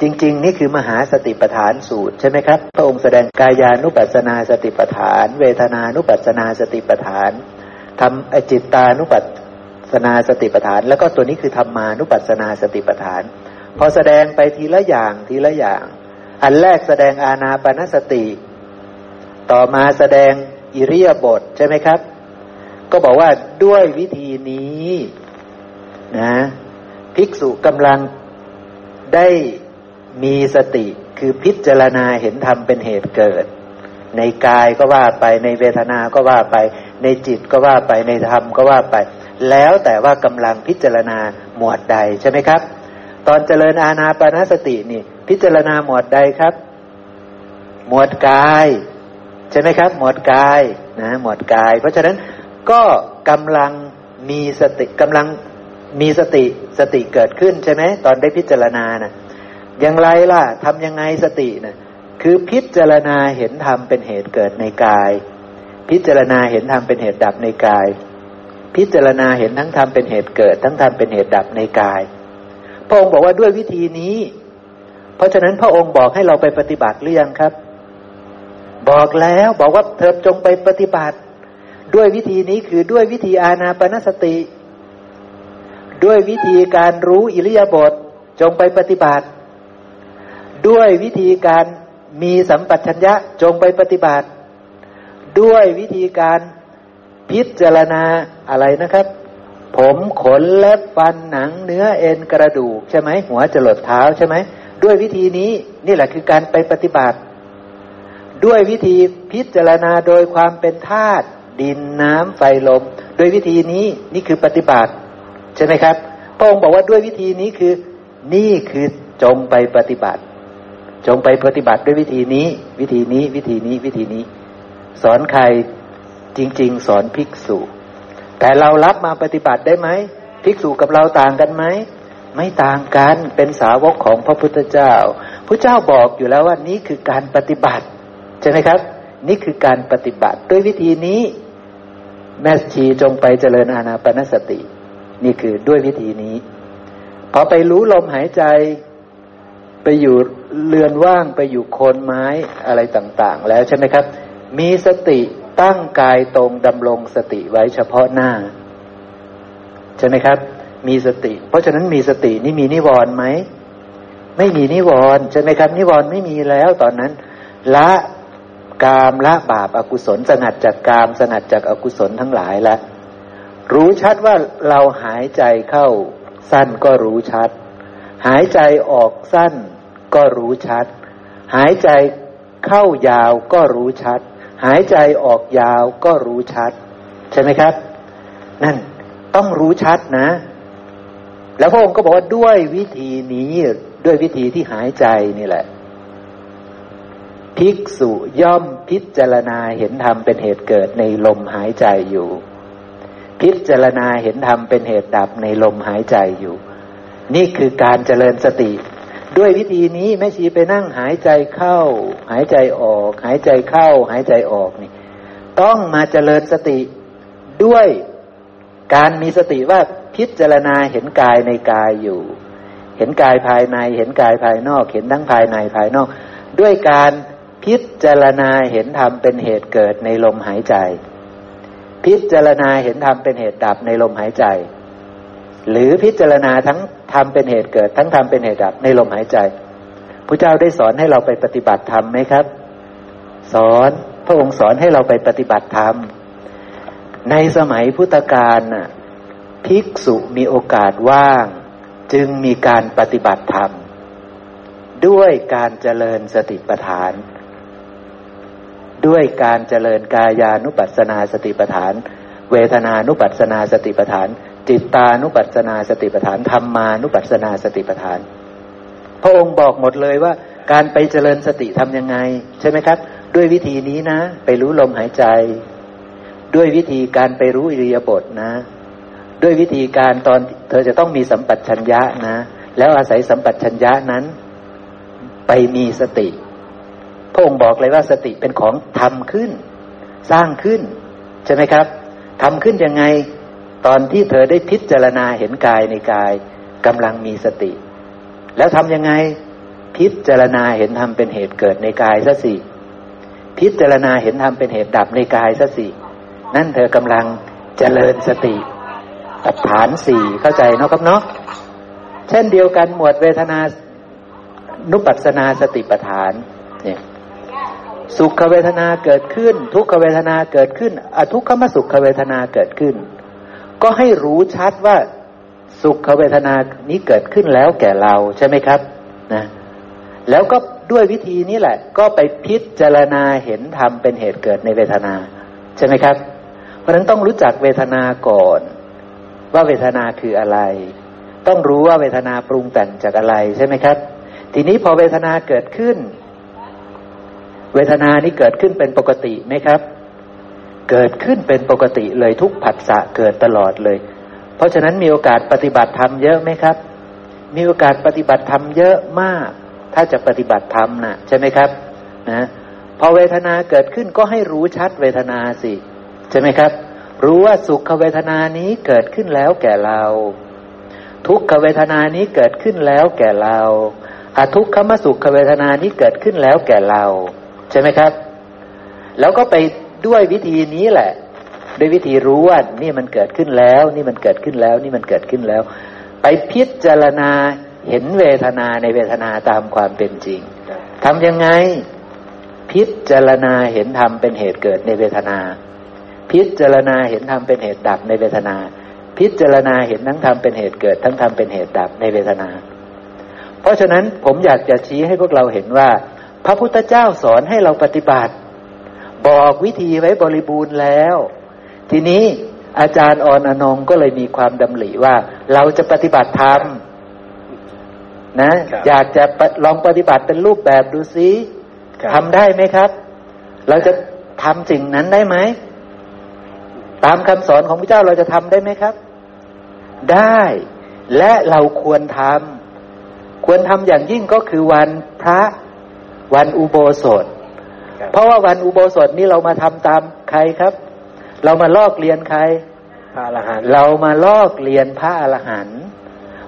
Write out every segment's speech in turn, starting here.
จริง ๆ นี่คือมหาสติปัฏฐานสูตรใช่ไหมครับ พระองค์แสดงกายานุปัสนาสติปัฏฐาน เวทนานุปัสนาสติปัฏฐานทำจิตตานุปัสนาสติปัฏฐาน แล้วก็ตัวนี้คือธรรมานุปัสนาสติปัฏฐาน พอแสดงไปทีละอย่างทีละอย่าง อันแรกแสดงอาณาปณสติ ต่อมาแสดงอิริยาบถใช่ไหมครับ ก็บอกว่าด้วยวิธีนี้นะภิกษุกำลังได้ มีสติคือพิจารณาเห็นธรรมเป็นเหตุเกิด ในกายก็ว่าไปในเวทนาก็ว่าไป ในจิตก็ว่าไปในธรรมก็ว่าไป แล้วแต่ว่ากำลังพิจารณาหมวดใดใช่ไหมครับ ตอนเจริญอาณาปณสตินี่ พิจารณาหมวดใดครับ หมวดกายใช่ไหมครับ หมวดกายนะหมวดกาย เพราะฉะนั้นก็กำลังมีสติกำลังมีสติสติเกิดขึ้นใช่ไหมตอนได้พิจารณานะ อย่างไรล่ะทำยังไงสตินะคือพิจารณาเห็นธรรมเป็นเหตุเกิดในกาย พิจารณาเห็นธรรมเป็นเหตุดับในกาย พิจารณาเห็นทั้งธรรมเป็นเหตุเกิด ทั้งธรรมเป็นเหตุดับในกาย พระองค์บอกว่าด้วยวิธีนี้ เพราะฉะนั้นพระองค์บอกให้เราไปปฏิบัติหรือยังครับ บอกแล้วบอกว่าเธอจงไปปฏิบัติ ด้วยวิธีนี้คือด้วยวิธีอาณาปณสติ ด้วยวิธีการรู้อิริยาบถจงไปปฏิบัติ ด้วยวิธีการมีสัมปชัญญะจงไปปฏิบัติ ด้วยวิธีการพิจารณาอะไรนะครับ ผมขนเล็บฟันหนังเนื้อเอ็นกระดูกใช่ไหมหัวจรดเท้าใช่ไหมด้วยวิธีนี้นี่แหละคือการไปปฏิบัติ ด้วยวิธีพิจารณาโดยความเป็นธาตุดินน้ำไฟลม ด้วยวิธีนี้นี่คือปฏิบัติ ใช่ไหมครับพระองค์บอกว่าด้วยวิธีนี้คือ นี่คือจงไปปฏิบัติ จงไปปฏิบัติด้วยวิธีนี้ วิธีนี้ วิธีนี้ วิธีนี้ สอนใครจริง ๆ สอนภิกษุ แต่เรารับมาปฏิบัติได้ไหมภิกษุกับเราต่างกันไหมไม่ต่างกันเป็นสาวกของพระพุทธเจ้าพระเจ้าบอกอยู่แล้วว่านี้คือการปฏิบัติใช่ไหมครับ นี่คือการปฏิบัติด้วยวิธีนี้ แม่ชีจงไปเจริญอาณาปณสติ นี่คือด้วยวิธีนี้พอไปรู้ลมหายใจ ไปอยู่ เรือนว่างไปอยู่โคนไม้อะไรต่างๆ แล้วใช่ไหมครับ มีสติตั้งกายตรงดำรงสติไว้เฉพาะหน้า ใช่ไหมครับ มีสติ เพราะฉะนั้นมีสตินี่มีนิวรณ์ไหมไม่มีนิวรณ์ใช่ไหมครับ นิวรณ์ไม่มีแล้วตอนนั้น ละกามละบาปอากุศลสงัดจากกามสงัดจากอากุศลทั้งหลายล้วรู้ชัดว่าเราหายใจเข้าสั้นก็รู้ชัด หายใจออกสั้น ก็รู้ชัด หายใจเข้ายาวก็รู้ชัด หายใจออกยาวก็รู้ชัด ใช่ไหมครับ นั่นต้องรู้ชัดนะ แล้วพระองค์ก็บอกว่าด้วยวิธีนี้ด้วยวิธีที่หายใจนี่แหละ ภิกษุย่อมพิจารณาเห็นธรรมเป็นเหตุเกิดในลมหายใจอยู่ พิจารณาเห็นธรรมเป็นเหตุดับในลมหายใจอยู่ นี่คือการเจริญสติ ด้วยวิธีนี้แม่ชีไปนั่งหายใจเข้า หายใจออก หายใจเข้า หายใจออกนี่ ต้องมาเจริญสติด้วยการมีสติว่าพิจารณาเห็นกายในกายอยู่ เห็นกายภายใน เห็นกายภายนอก เห็นทั้งภายในภายนอก ด้วยการพิจารณาเห็นธรรมเป็นเหตุเกิดในลมหายใจ พิจารณาเห็นธรรมเป็นเหตุดับในลมหายใจ หรือพิจารณาทั้ง ทำเป็นเหตุเกิด ทั้งทำเป็นเหตุดับในลมหายใจพระเจ้าได้สอนให้เราไปปฏิบัติธรรมไหมครับ สอนพระองค์สอนให้เราไปปฏิบัติธรรม ในสมัยพุทธกาลน่ะภิกษุมีโอกาสว่าง จึงมีการปฏิบัติธรรม ด้วยการเจริญสติปัฏฐาน ด้วยการเจริญกายานุปัสสนาสติปัฏฐาน เวทนานุปัสสนาสติปัฏฐาน จิตตานุปัสสนาสติปัฏฐานธรรมานุปัสสนาสติปัฏฐาน พระองค์บอกหมดเลยว่า การไปเจริญสติทํำยังไง ใช่ไหมครับ ด้วยวิธีนี้นะ ไปรู้ลมหายใจ ด้วยวิธีการไปรู้อิริยาบถนะ ด้วยวิธีการตอนเธอจะต้องมีสัมปัชัญญะนะ แล้วอาศัยสัมปัชัญญะนั้น ไปมีสติ พระองค์บอกเลยว่าสติเป็นของทำขึ้น สร้างขึ้น ใช่ไหมครับทำขึ้นยังไง ตอนที่เธอได้พิจารณาเห็นกายในกายกำลังมีสติ แล้วทำยังไง พิจารณาเห็นธรรมเป็นเหตุเกิดในกายซะสิพิจารณาเห็นธรรมเป็นเหตุดับในกายซะสินั่นเธอกำลังเจริญสติกับฐานสี่เข้าใจเนาะครับเนาะเช่นเดียวกันหมวดเวทนานุปัสนาสติปัฏฐานเนี่ยสุขเวทนาเกิดขึ้น ทุกขเวทนาเกิดขึ้น อทุกขมสุขเวทนาเกิดขึ้น ก็ให้รู้ชัดว่าสุขเวทนานี้เกิดขึ้นแล้วแก่เราใช่ไหมครับนะแล้วก็ด้วยวิธีนี้แหละ ก็ไปพิจารณาเห็นธรรมเป็นเหตุเกิดในเวทนา ใช่ไหมครับ เพราะฉะนั้นต้องรู้จักเวทนาก่อน ว่าเวทนาคืออะไร ต้องรู้ว่าเวทนาปรุงแต่งจากอะไรใช่ไหมครับ ทีนี้พอเวทนาเกิดขึ้น เวทนานี้เกิดขึ้นเป็นปกติไหมครับ เกิดขึ้นเป็นปกติเลยทุกผัสสะเกิดตลอดเลย เพราะฉะนั้นมีโอกาสปฏิบัติธรรมเยอะไหมครับ มีโอกาสปฏิบัติธรรมเยอะมาก ถ้าจะปฏิบัติธรรมนะใช่ไหมครับนะพอเวทนาเกิดขึ้นก็ให้รู้ชัดเวทนาสิใช่ไหมครับ รู้ว่าสุขเวทนานี้เกิดขึ้นแล้วแก่เรา ทุกขเวทนานี้เกิดขึ้นแล้วแก่เราอทุกขมสุขเวทนานี้เกิดขึ้นแล้วแก่เรา ใช่ไหมครับ แล้วก็ไป ด้วยวิธีนี้แหละ ด้วยวิธีรู้ว่านี่มันเกิดขึ้นแล้ว นี่มันเกิดขึ้นแล้ว นี่มันเกิดขึ้นแล้ว ไปพิจารณาเห็นเวทนาในเวทนาตามความเป็นจริงทำยังไง พิจารณาเห็นธรรมเป็นเหตุเกิดในเวทนา พิจารณาเห็นธรรมเป็นเหตุดับในเวทนา พิจารณาเห็นทั้งธรรมเป็นเหตุเกิด ทั้งธรรมเป็นเหตุดับในเวทนา เพราะฉะนั้นผมอยากจะชี้ให้พวกเราเห็นว่า พระพุทธเจ้าสอนให้เราปฏิบัติ บอกวิธีไว้บริบูรณ์แล้ว ทีนี้อาจารย์ออนอนงก็เลยมีความดำริว่า เราจะปฏิบัติธรรมนะอยากจะลองปฏิบัติเป็นรูปแบบดูซิทำได้ไหมครับ เราจะทำสิ่งนั้นได้ไหมตามคำสอนของพระเจ้าเราจะทำได้ไหมครับ ได้และเราควรทำควรทำอย่างยิ่งก็คือวันพระวันอุโบสถ เพราะว่าวันอุโบสถนี้เรามาทำตามใครครับ เรามาลอกเรียนใครพระอรหันต์เรามาลอกเรียนพระอรหันต์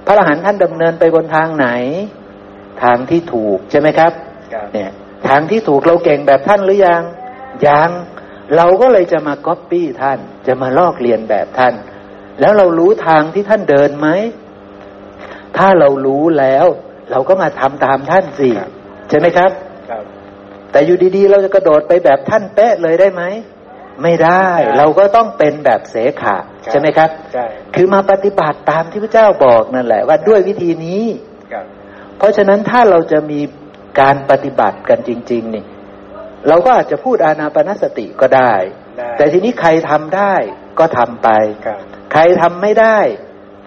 พระอรหันต์ท่านดำเนินไปบนทางไหน ทางที่ถูกใช่ไหมครับเนี่ยทางที่ถูกเราเก่งแบบท่านหรือยังยังเราก็เลยจะมาก๊อปปี้ท่าน จะมาลอกเรียนแบบท่าน แล้วเรารู้ทางที่ท่านเดินไหม ถ้าเรารู้แล้ว เราก็มาทำตามท่านสิใช่ไหมครับครับ แต่อยู่ดีๆ เราจะกระโดดไปแบบท่านเป๊ะเลยได้ไหม ไม่ได้ เราก็ต้องเป็นแบบเสขะใช่ไหมครับใช่คือมาปฏิบัติตามที่พระเจ้าบอกนั่นแหละ ว่าด้วยวิธีนี้ครับเพราะฉะนั้นถ้าเราจะมีการปฏิบัติกันจริง ๆ นี่ เราก็อาจจะพูดอานาปนสติก็ได้ได้แต่ทีนี้ใครทำได้ก็ทำไปครับใครทำไม่ได้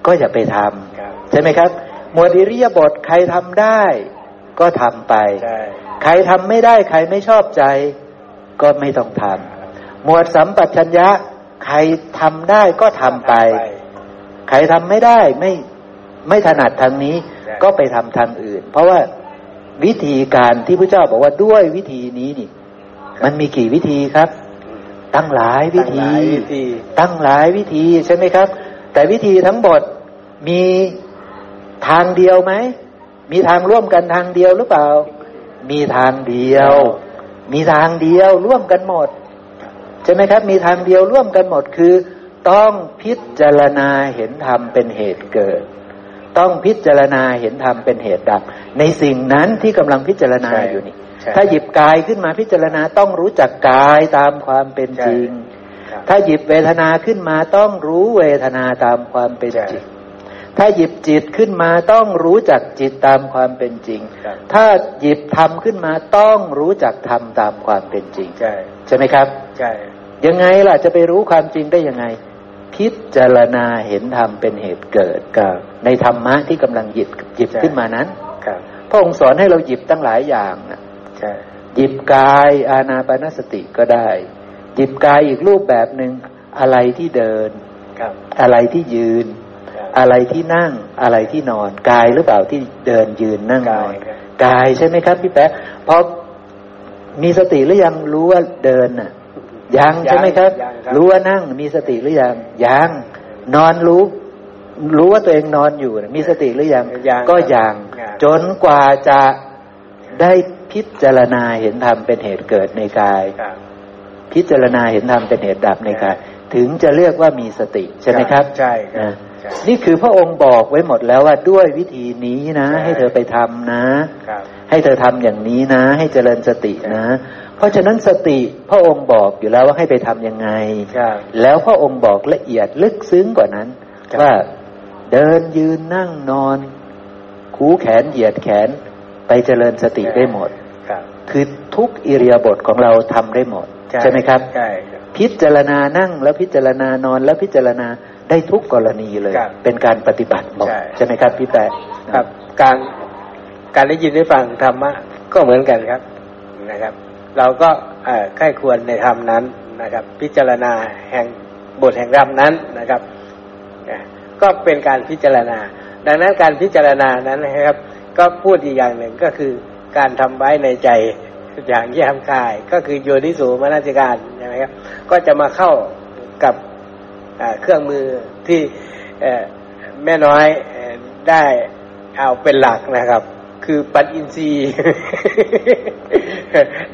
ก็อย่าไปทำครับใช่ไหมครับหมวดอิริยาบถใครทำได้ ก็ทำไป ใช่ใครทำไม่ได้ ใครไม่ชอบใจ ก็ไม่ต้องทำหมวดสัมปชัญญะ ใครทำได้ก็ทำไป ใครทำไม่ได้ไม่ไม่ถนัดทางนี้ ก็ไปทำทางอื่น เพราะว่าวิธีการที่พระเจ้าบอกว่าด้วยวิธีนี้นี่ มันมีกี่วิธีครับ ตั้งหลายวิธี ตั้งหลายวิธีตั้งหลายวิธีใช่ไหมครับ แต่วิธีทั้งหมดมีทางเดียวไหมมีทางร่วมกันทางเดียวหรือเปล่า มีทางเดียว มีทางเดียวร่วมกันหมดใช่ไหมครับ มีทางเดียวร่วมกันหมดคือ ต้องพิจารณาเห็นธรรมเป็นเหตุเกิด ต้องพิจารณาเห็นธรรมเป็นเหตุดับ ในสิ่งนั้นที่กำลังพิจารณาใช่อยู่นี่ใช่ถ้าหยิบกายขึ้นมาพิจารณาต้องรู้จักกายตามความเป็นจริงครับถ้าหยิบเวทนาขึ้นมาต้องรู้เวทนาตามความเป็นใช่จริง ถ้าหยิบจิตขึ้นมาต้องรู้จักจิตตามความเป็นจริงครับถ้าหยิบธรรมขึ้นมาต้องรู้จักธรรมตามความเป็นจริง ใช่ ใช่ไหมครับ ใช่ ยังไงล่ะจะไปรู้ความจริงได้ยังไง พิจารณาเห็นธรรมเป็นเหตุเกิดครับในธรรมะที่กำลังหยิบหยิบใช่ขึ้นมานั้น ครับ พระองค์สอนให้เราหยิบตั้งหลายอย่างนะใช่ หยิบกายอานาปานสติก็ได้ หยิบกายอีกรูปแบบหนึ่งอะไรที่เดิน ครับ อะไรที่ยืนครับ อะไรที่นั่งอะไรที่นอนกายหรือเปล่าที่เดินยืนนั่งนอนกายครับกายใช่ไหมครับ พี่แป๊ะพอมีสติหรือยังรู้ว่าเดินน่ะ ยังใช่ไหมครับยังครับรู้ว่านั่ง มีสติหรือยังยังนอนรู้ รู้ว่าตัวเองนอนอยู่น่ะมีสติหรือยังยังก็ยังยังจนกว่าจะได้พิจารณาเห็นธรรมเป็นเหตุเกิดในกายครับพิจารณาเห็นธรรมเป็นเหตุดับในกาย ถึงจะเรียกว่ามีสติใช่ไหมครับ ใช่ครับ นะใช่นี่คือพระองค์บอกไว้หมดแล้วว่าด้วยวิธีนี้นะใช่ให้เธอไปทำนะครับให้เธอทำอย่างนี้นะ ให้เจริญสตินะ เพราะฉะนั้นสติพระองค์บอกอยู่แล้วว่าให้ไปทำยังไงครับแล้วพระองค์บอกละเอียดลึกซึ้งกว่านั้นครับว่าเดินยืนนั่งนอน คูแขนเหยียดแขนไปเจริญสติได้หมดครับคือทุกอิริยาบถของเราทำได้หมด ใช่ไหมครับใช่ครับ พิจารณานั่งแล้วพิจารณานอนแล้วพิจารณา ได้ทุกกรณีเลยครับเป็นการปฏิบัติหมดใช่ใช่ไหมครับพี่แปะครับ การการได้ยินได้ฟังธรรมะก็เหมือนกันครับนะครับ เราก็เอ่อใคร่ควรในธรรมนั้นนะครับ พิจารณาแห่งบทแห่งธรรมนั้นนะครับนะก็เป็นการพิจารณา ดังนั้นการพิจารณานั้นนะครับ ก็พูดอีกอย่างหนึ่งก็คือการทำไว้ในใจอย่างแยมกาย ก็คือโยนิสูมนสิการใช่ไหมครับ ก็จะมาเข้ากับอ่า เครื่องมือที่แม่น้อยได้เอาเป็นหลักนะครับ คือปัญอินทรีย์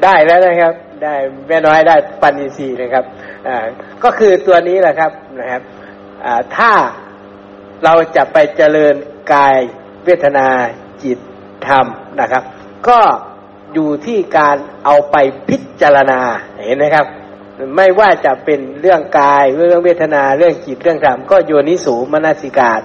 ได้แล้วนะครับ ได้แม่น้อยได้ปัญอินทรีย์นะครับก็คือตัวนี้แหละครับนะครับถ้าเราจะไปเจริญกายเวทนาจิตธรรมนะครับ ก็อยู่ที่การเอาไปพิจารณาเห็นไหมครับ ไม่ว่าจะเป็นเรื่องกายเรื่องเวทนาเรื่องจิตเรื่องธรรมก็โยนิสูมนสิการ